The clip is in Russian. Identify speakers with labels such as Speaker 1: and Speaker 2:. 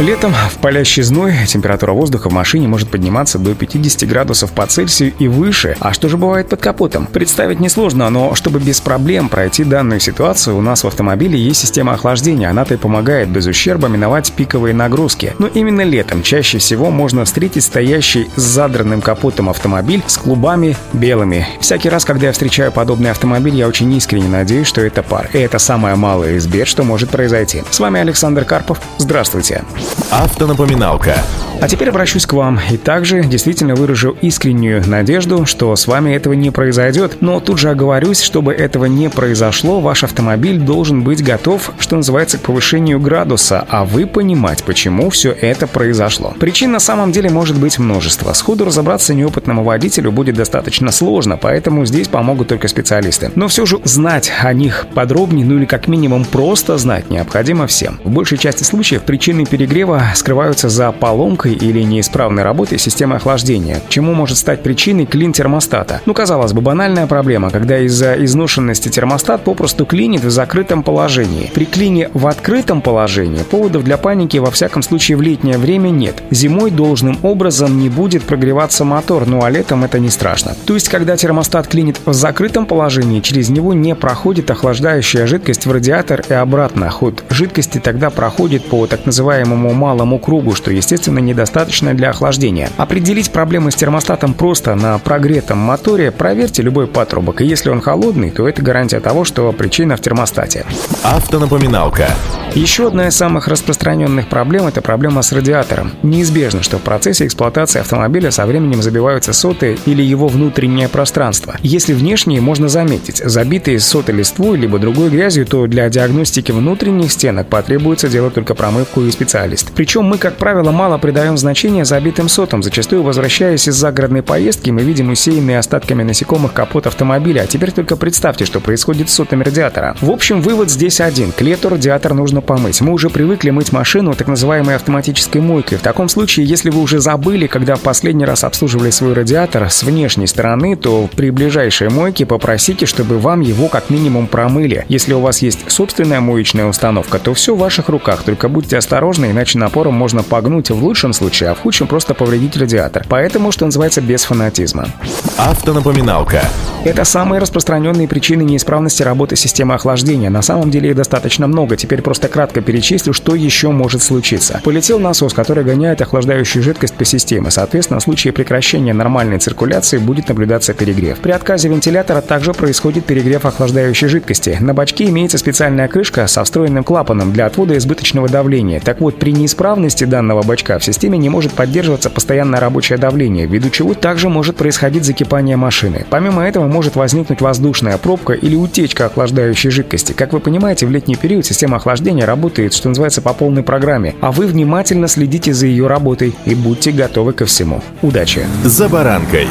Speaker 1: Летом в палящий зной температура воздуха в машине может подниматься до 50 градусов по Цельсию и выше. А что же бывает под капотом? Представить несложно, но чтобы без проблем пройти данную ситуацию, у нас в автомобиле есть система охлаждения. Она-то и помогает без ущерба миновать пиковые нагрузки. Но именно летом чаще всего можно встретить стоящий с задранным капотом автомобиль с клубами белыми. Всякий раз, когда я встречаю подобный автомобиль, я очень искренне надеюсь, что это пар. И это самое малое из бед, что может произойти. С вами Александр Карпов. Здравствуйте.
Speaker 2: Автонапоминалка.
Speaker 1: А теперь обращусь к вам и также действительно выражу искреннюю надежду, что с вами этого не произойдет. Но тут же оговорюсь, чтобы этого не произошло, ваш автомобиль должен быть готов, что называется, к повышению градуса, а вы понимать, почему все это произошло. Причин на самом деле может быть множество. Сходу разобраться неопытному водителю будет достаточно сложно, поэтому здесь помогут только специалисты. Но все же знать о них подробнее, ну или как минимум просто знать необходимо всем. В большей части случаев причины перегрева скрываются за поломкой или неисправной работой системы охлаждения, чему может стать причиной клин термостата. Ну, казалось бы, банальная проблема, когда из-за изношенности термостат попросту клинит в закрытом положении. При клине в открытом положении поводов для паники во всяком случае в летнее время нет. Зимой должным образом не будет прогреваться мотор, ну а летом это не страшно. То есть, когда термостат клинит в закрытом положении, через него не проходит охлаждающая жидкость в радиатор и обратно. Ход жидкости тогда проходит по так называемому малому кругу, что, естественно, не недостаточная для охлаждения. Определить проблемы с термостатом просто на прогретом моторе проверьте любой патрубок, и если он холодный, то это гарантия того, что причина в термостате.
Speaker 2: Автонапоминалка.
Speaker 1: Еще одна из самых распространенных проблем – это проблема с радиатором. Неизбежно, что в процессе эксплуатации автомобиля со временем забиваются соты или его внутреннее пространство. Если внешние можно заметить, забитые соты листвой либо другой грязью, то для диагностики внутренних стенок потребуется делать только промывку и специалист. Причем мы, как правило, мало придаем значение забитым сотам. Зачастую, возвращаясь из загородной поездки, мы видим усеянные остатками насекомых капот автомобиля. А теперь только представьте, что происходит с сотами радиатора. В общем, вывод здесь один. К радиатор нужно помыть. Мы уже привыкли мыть машину так называемой автоматической мойкой. В таком случае, если вы уже забыли, когда в последний раз обслуживали свой радиатор с внешней стороны, то при ближайшей мойке попросите, чтобы вам его как минимум промыли. Если у вас есть собственная моечная установка, то все в ваших руках. Только будьте осторожны, иначе напором можно погнуть в лучшем случае, а в худшем просто повредить радиатор. Поэтому, что называется, без фанатизма.
Speaker 2: Автонапоминалка.
Speaker 1: Это самые распространенные причины неисправности работы системы охлаждения. На самом деле их достаточно много. Теперь просто кратко перечислю, что еще может случиться. Полетел насос, который гоняет охлаждающую жидкость по системе. Соответственно, в случае прекращения нормальной циркуляции будет наблюдаться перегрев. При отказе вентилятора также происходит перегрев охлаждающей жидкости. На бачке имеется специальная крышка со встроенным клапаном для отвода избыточного давления. Так вот, при неисправности данного бачка в системе не может поддерживаться постоянное рабочее давление, ввиду чего также может происходить закипание машины. Помимо этого может возникнуть воздушная пробка или утечка охлаждающей жидкости. Как вы понимаете, в летний период система охлаждения работает, что называется, по полной программе, а вы внимательно следите за ее работой и будьте готовы ко всему. Удачи!
Speaker 2: За баранкой.